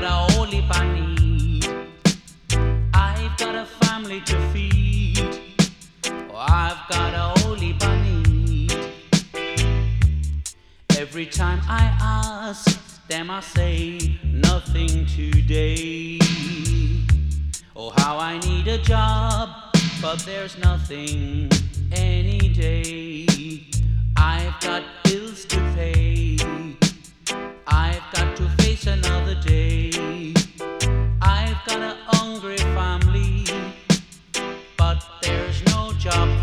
got a only bunny. I've got a family to feed. Oh, I've got a only bunny. Every time I ask them, I say nothing today. Oh, how I need a job, but there's nothing any day. I've got bills to pay. I've another day. I've got a hungry family, but there's no job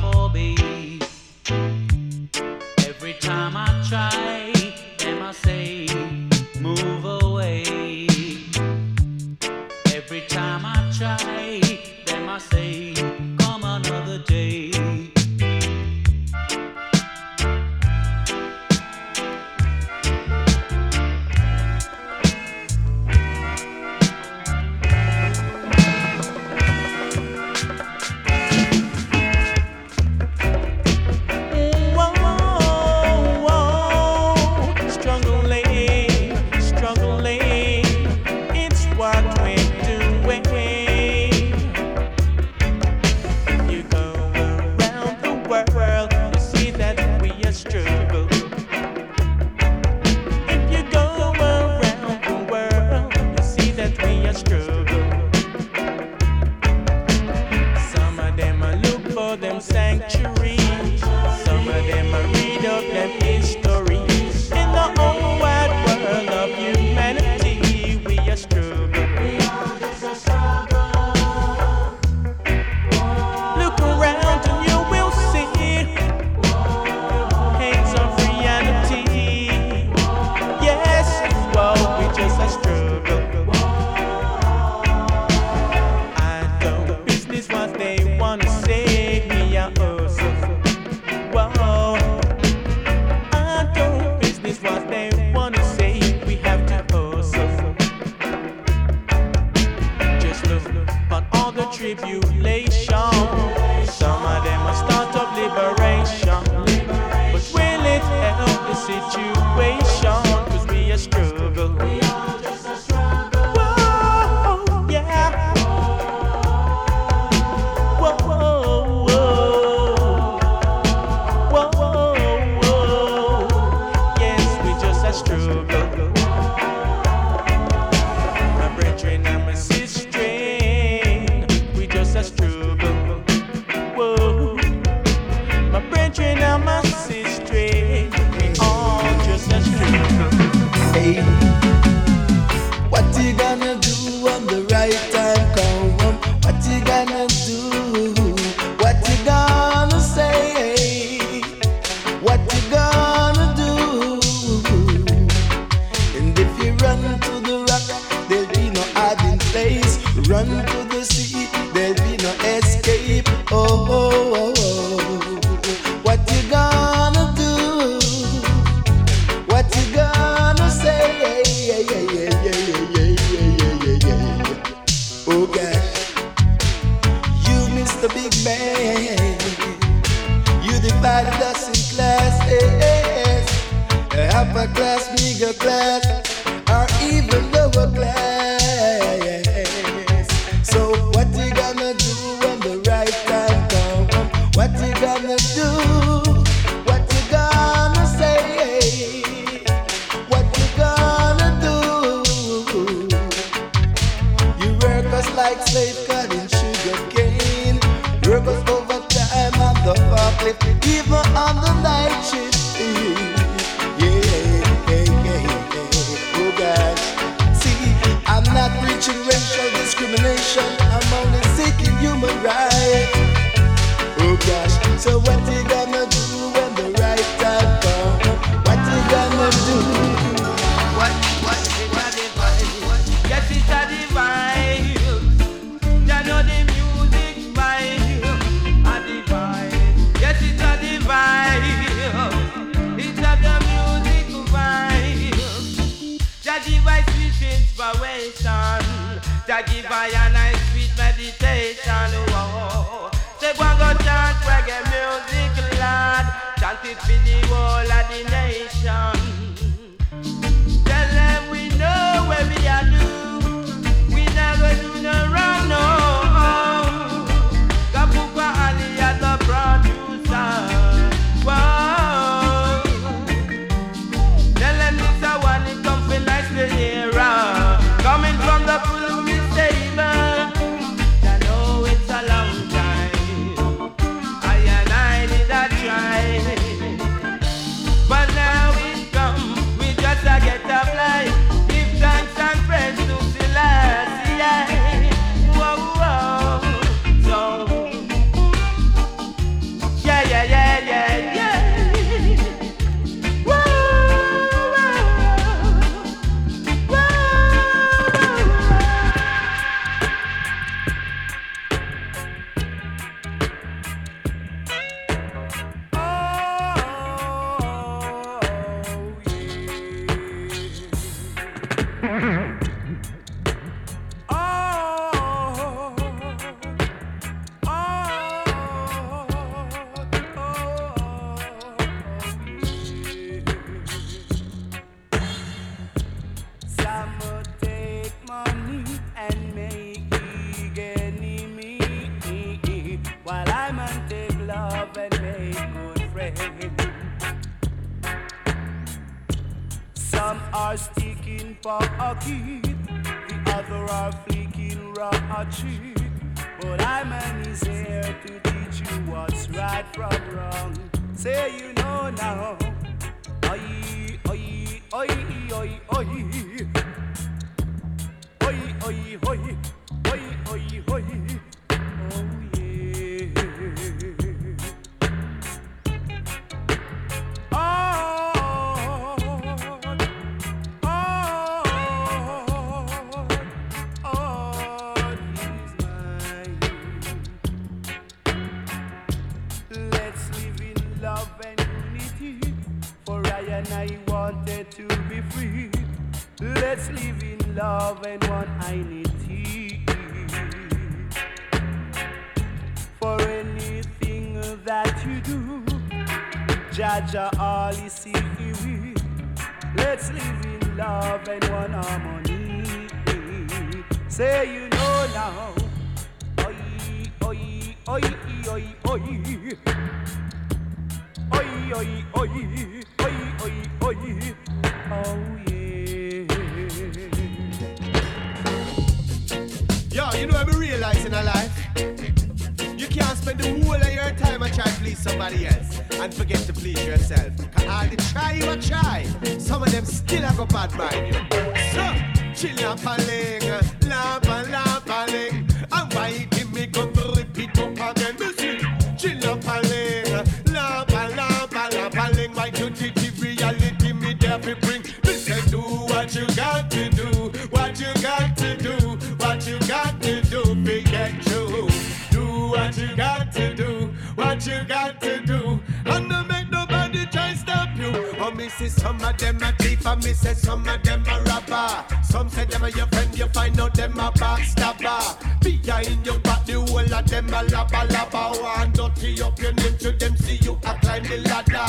of them a labba labba. One dirty up your name to them, see you a climb the ladder.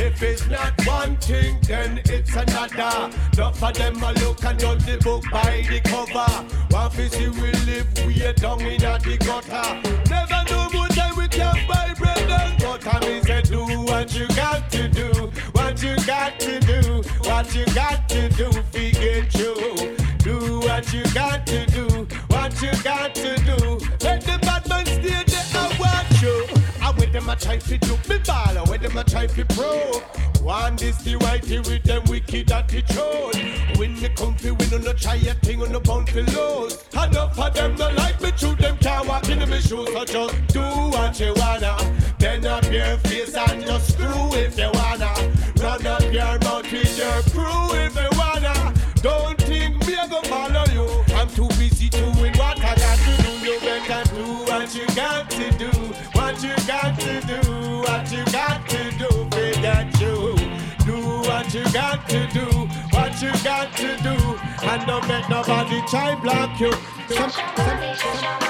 If it's not one thing, then it's another. Enough of them a look and judge the book by the cover. One fi see we live way down in a the gutter. Never know more time we can buy bread and butter. Me say do what you got to do, what you got to do, what you got to do, figure you. Do what you got to do, what you got to do. Try to do me ball, with them a try to prove. One this the whitey with them wicked attitude. When me come fi win, no try a thing on no bound fi lose. Enough of them no like me, true them can't walk in my shoes. So just do what you wanna. Bend up your face and just screw if you wanna. Run up your mouth with your crew if you wanna. Don't think me a go follow you. I'm too busy doing what I got to do. You better do what you got what you got to do. What you got to do. And don't make nobody try block you. Some, some, some,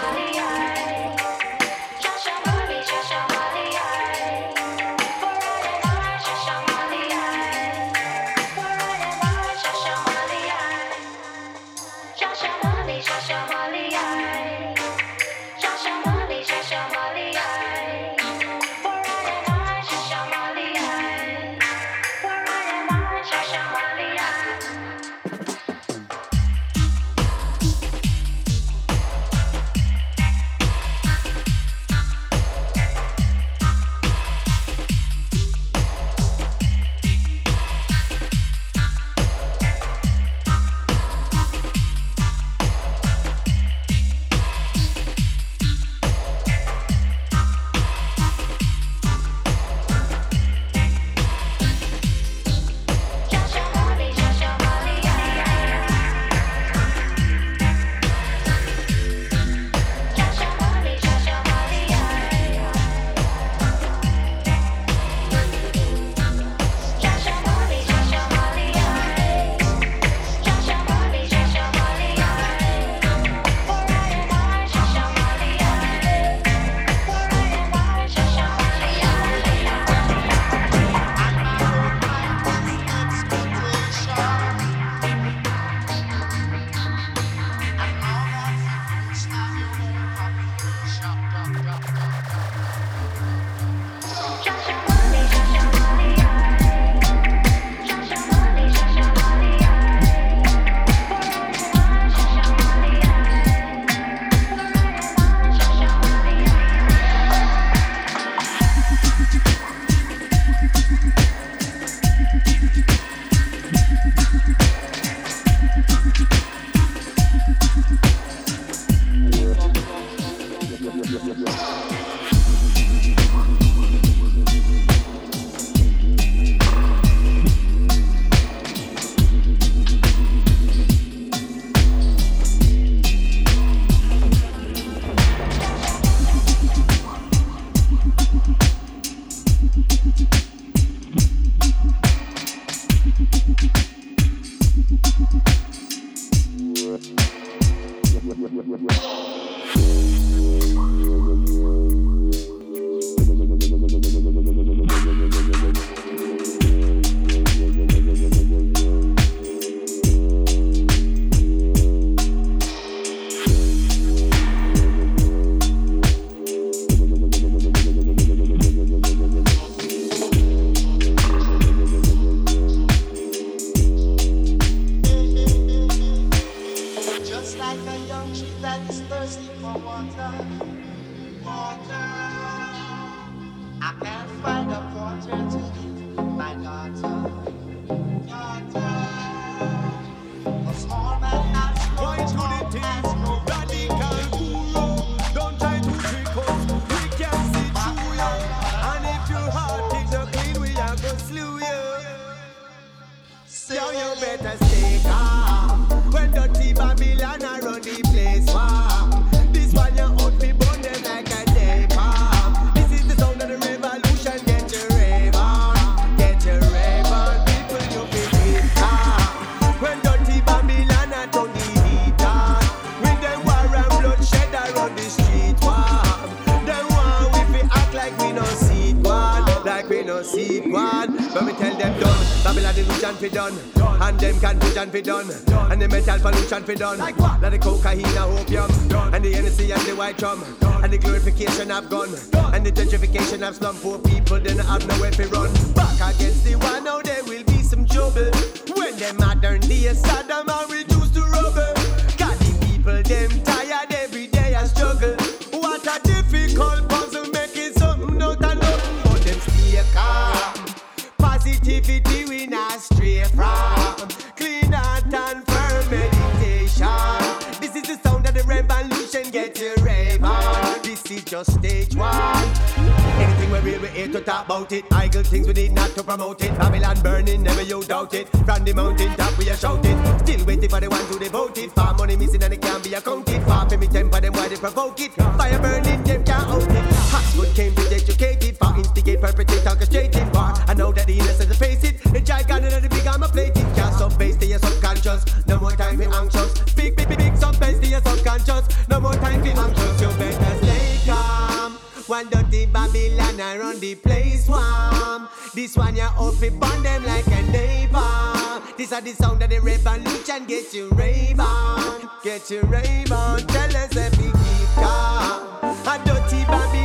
and the mental pollution fi done. Like what? Like the cocaine and opium, and the Hennessy and the white drum, and the glorification of gun, and the gentrification of slum. Poor people then I have nowhere to run. Back against the one, now there will be some trouble. When the modern day Saddam are reduced to rubble. Got the people them tired just stage one. Anything we real, we here to talk about it. Idle things we need not to promote it. Babylon burning, never you doubt it. From the mountain top we are shouting. Still waiting for the one to devote it. Far money missing and it can't be accounted. Far for me temper them why they provoke it. Fire burning, them can't out it. Oxford, Cambridge educated. Far instigate, perpetrate, orchestrating war. I know that the innocent face it. The gigantic and the big armor plated. Can't stop base to your subconscious. No more time for anxious. Big, big, big, big sub bass to your subconscious. No more time for anxious. One dirty Babylon around the place warm. This one you it burn them like a neighbor. This are the sound of the revolution. Get your rave on, get your rave on. Tell us if we keep calm. A dirty Babylon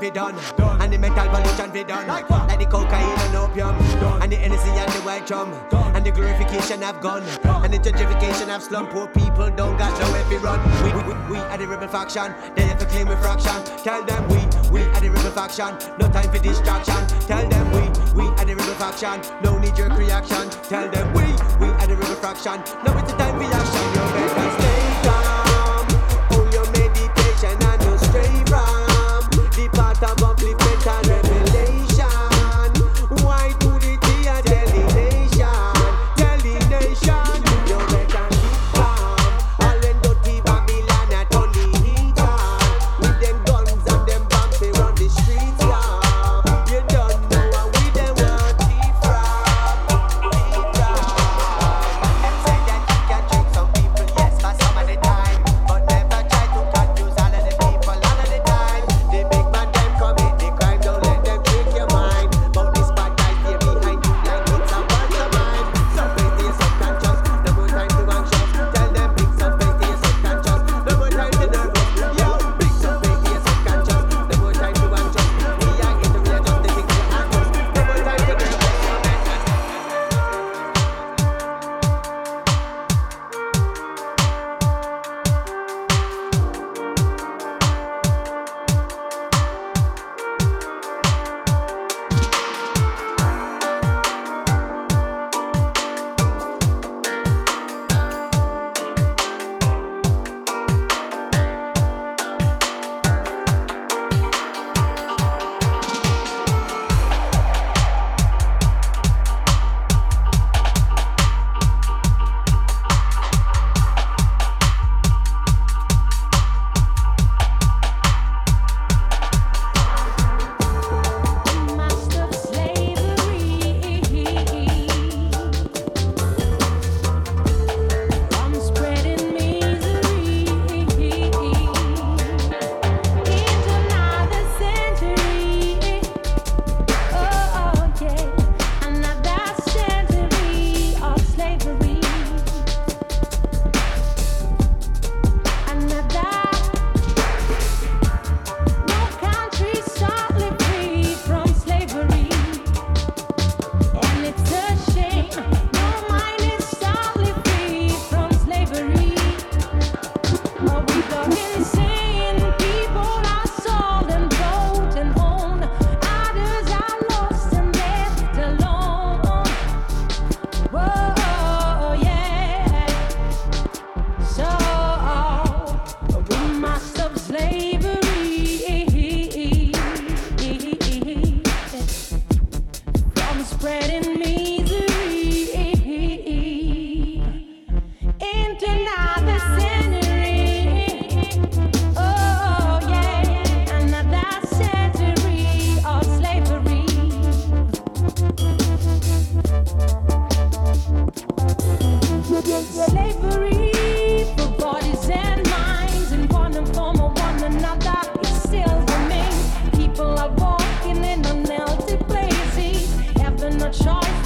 them confusion fi done, and the mental pollution fi done, like, the cocaine and opium, Done. and the Hennessy and the white drum, and the glorification of gun, and the gentrification of slum. Poor people don't got nowhere fi run. We we, we, we are the rebel faction, they have to claim refraction. Tell them we we are the rebel faction, no time for distraction. Tell them we we are the rebel faction, no knee jerk reaction. Tell them we we are the rebel faction, now it's the time for action.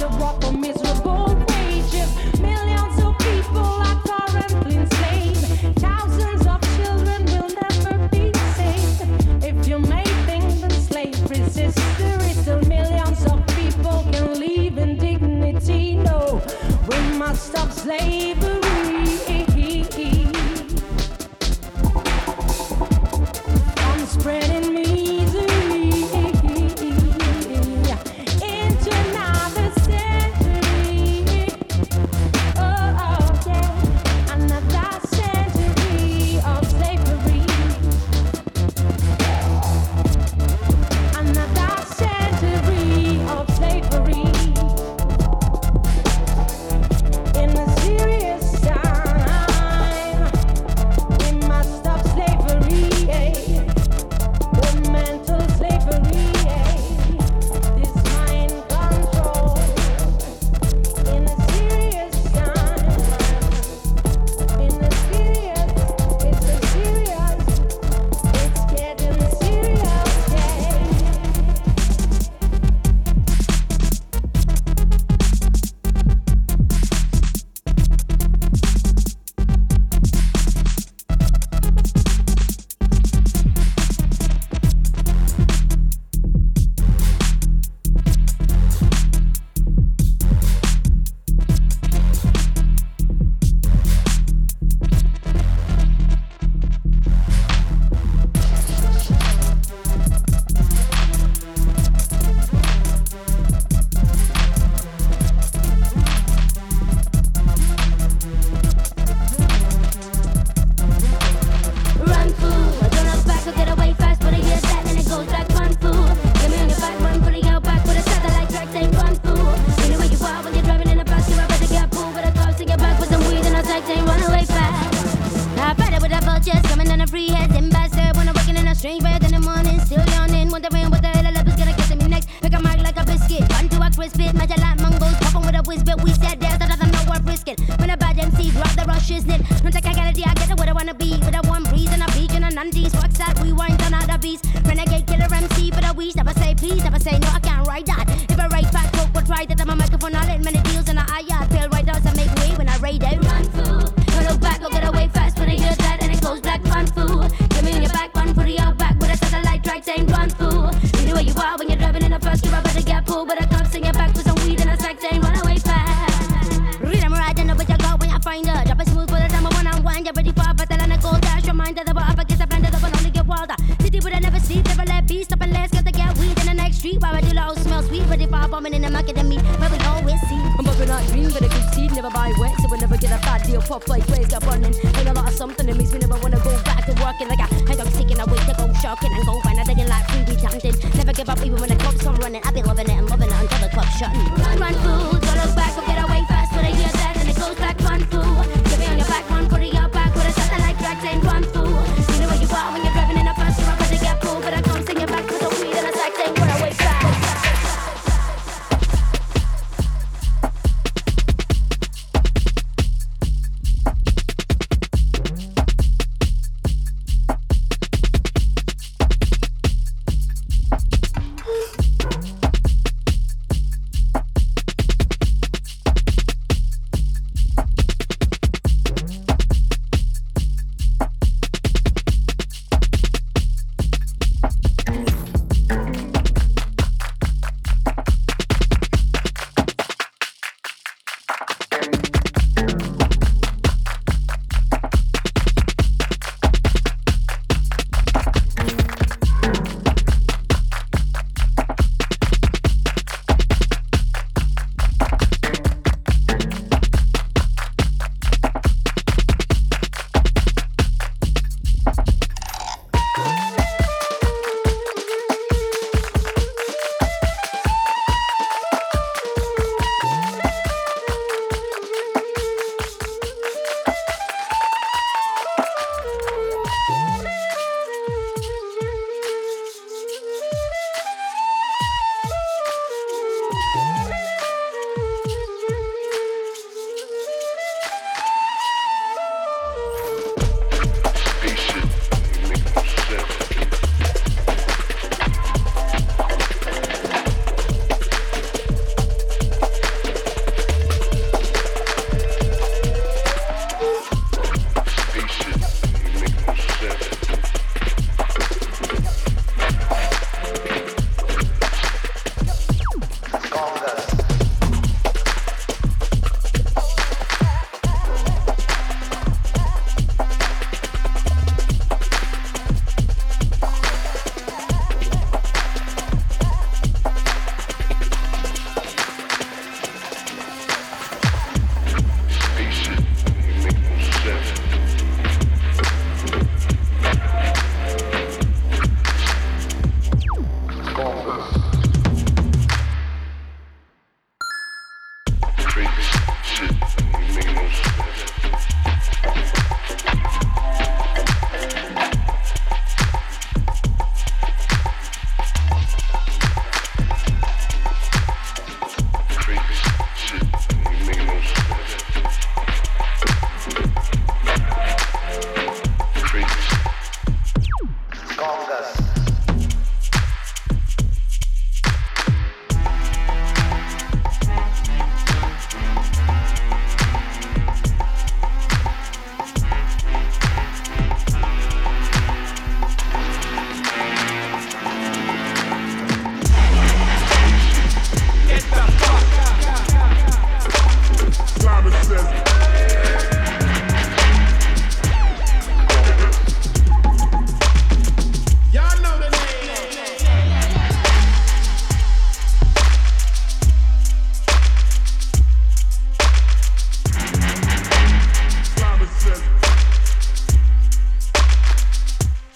to walk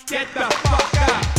Get the fuck up.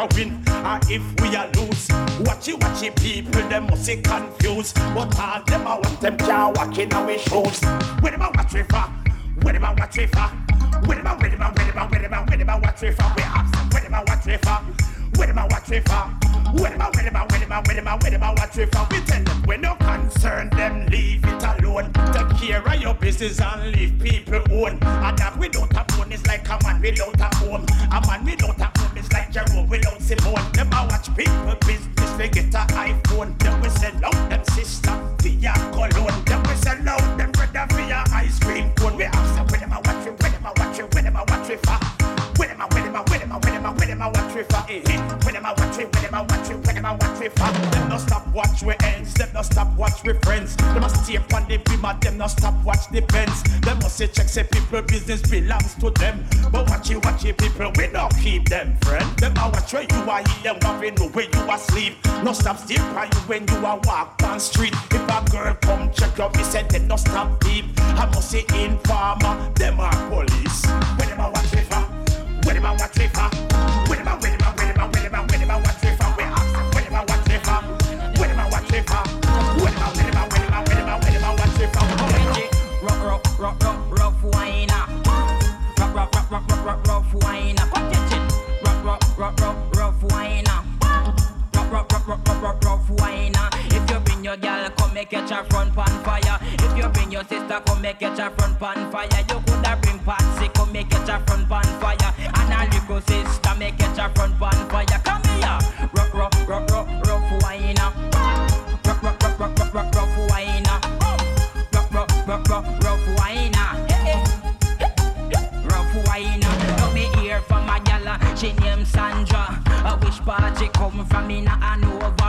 We win, or if we a lose. Watch it, watch it, people, them must be confused. But all them a want them can't walk in our shoes. When them a watch we for, when them a watch we for, when them a, when them a, when them a, when them a, when them a watch we for. We ask when them a watch we for, when them a watch we for, when them a, when them a, when them a, when them a, when them a watch we for. We tell them we no concern them, leave it alone. Take care of your business and leave a watch where you are here, them to know where you are sleep. No stop stay on you when you are walk on street. If a girl come check up, me said them no stop deep. I must say informer, them are police. When them a watch for, when them a watch for, when them a, when them a, when them a, when them a, when them a watch for. We ask them when them a watch for, when them a watch for, when them a, when them a, when them a, when them a, watch for. Rock, rock, rock, rock, rough wine. Catch her front pan fire. If you bring your sister, come make catch her front pan fire. You coulda bring Patsy, come make catch her front pan fire. And a little sister, make catch her front pan fire. Come here. Rock, rock, rock, rock, rough wine. Ah. Rock, rock, rock, rock, rock, rock, rough wine. Ah. Rock, rock, rock, rock, rough wine. Ah. Hey. Rough wine. Now me hear from a gal, she named Sandra. A wish party come from in a Hanover. She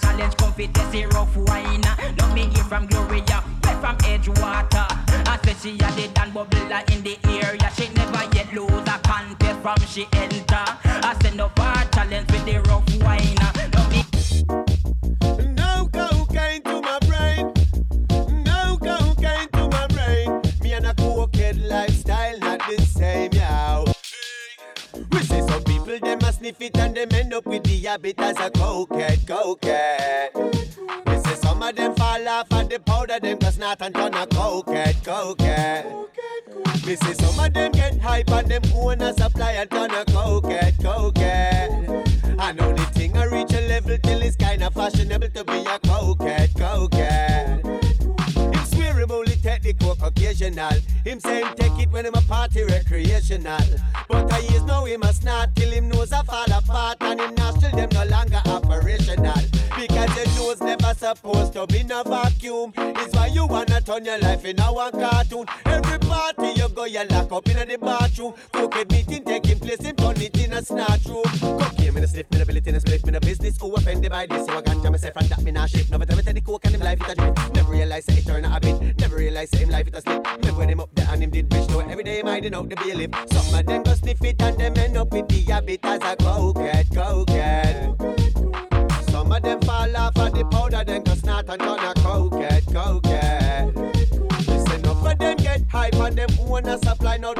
challenge, come fit test it rough wine. Now me hear from Gloria, way from Edgewater. I say she a the Dan bubbler uh, in the area. She never yet lose a contest from she enter. I send up her challenge with the rough sniff it and them end up with the habit as a cokehead, cokehead. We say some of them fall off and the powder them cause not and turn a cokehead, cokehead. Me say some of them get hype and them own a supply and turn a cokehead, cokehead. I know the thing I reach a level till it's kinda fashionable to be a cokehead, cokehead. It's wearable, it take the coke occasional. Him say him take it when him a party recreational. I years him a snort till him nose a fall apart and him nostril them no longer operational. Because your nose never supposed to be in a vacuum. Is why you wanna turn your life in a one cartoon. Every party you go, you lock up in a the bathroom. Crooked meeting taking place, turn it in a snatch room. Cocaine, me no sniff, me no billet, no split, me no business. Who offended by this? So I can't got myself and that me not shit. Never tell me tell the coke and him life it a drip. Realize that it turn a habit. Never realize him life it a slip. Remember when him up there and him did bitch. Know every day him hiding out the bailiff. Some of them go sniff it and them end up with the habit as a cokehead, cokehead. Some of them fall off of the powder, then go snort and turn a cokehead, cokehead. Listen, enough of them get hype and them own a supply, now